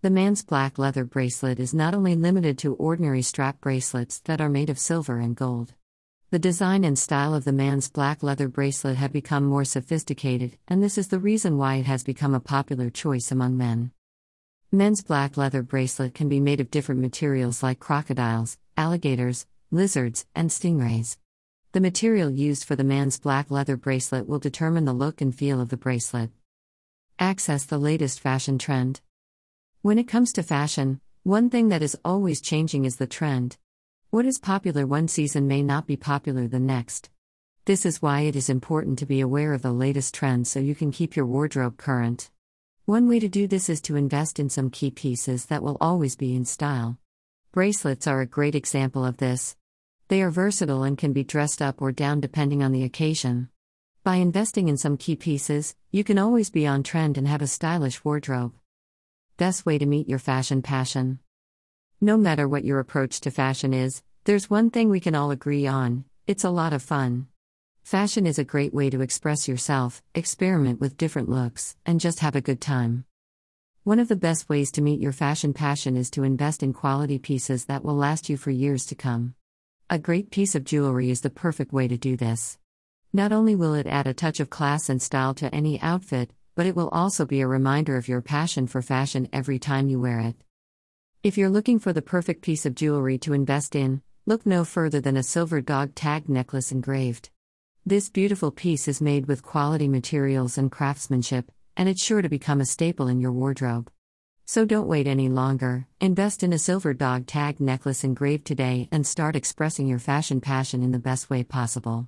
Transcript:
The man's black leather bracelet is not only limited to ordinary strap bracelets that are made of silver and gold. The design and style of the man's black leather bracelet have become more sophisticated, and this is the reason why it has become a popular choice among men. Men's black leather bracelet can be made of different materials like crocodiles, alligators, lizards, and stingrays. The material used for the man's black leather bracelet will determine the look and feel of the bracelet. Access the latest fashion trend. When it comes to fashion, one thing that is always changing is the trend. What is popular one season may not be popular the next. This is why it is important to be aware of the latest trends so you can keep your wardrobe current. One way to do this is to invest in some key pieces that will always be in style. Bracelets are a great example of this. They are versatile and can be dressed up or down depending on the occasion. By investing in some key pieces, you can always be on trend and have a stylish wardrobe. Best way to meet your fashion passion. No matter what your approach to fashion is, there's one thing we can all agree on it's a lot of fun. Fashion is a great way to express yourself, experiment with different looks, and just have a good time. One of the best ways to meet your fashion passion is to invest in quality pieces that will last you for years to come. A great piece of jewelry is the perfect way to do this. Not only will it add a touch of class and style to any outfit, but it will also be a reminder of your passion for fashion every time you wear it. If you're looking for the perfect piece of jewelry to invest in, look no further than a silver dog tag necklace engraved. This beautiful piece is made with quality materials and craftsmanship, and it's sure to become a staple in your wardrobe. So don't wait any longer, invest in a silver dog tag necklace engraved today and start expressing your fashion passion in the best way possible.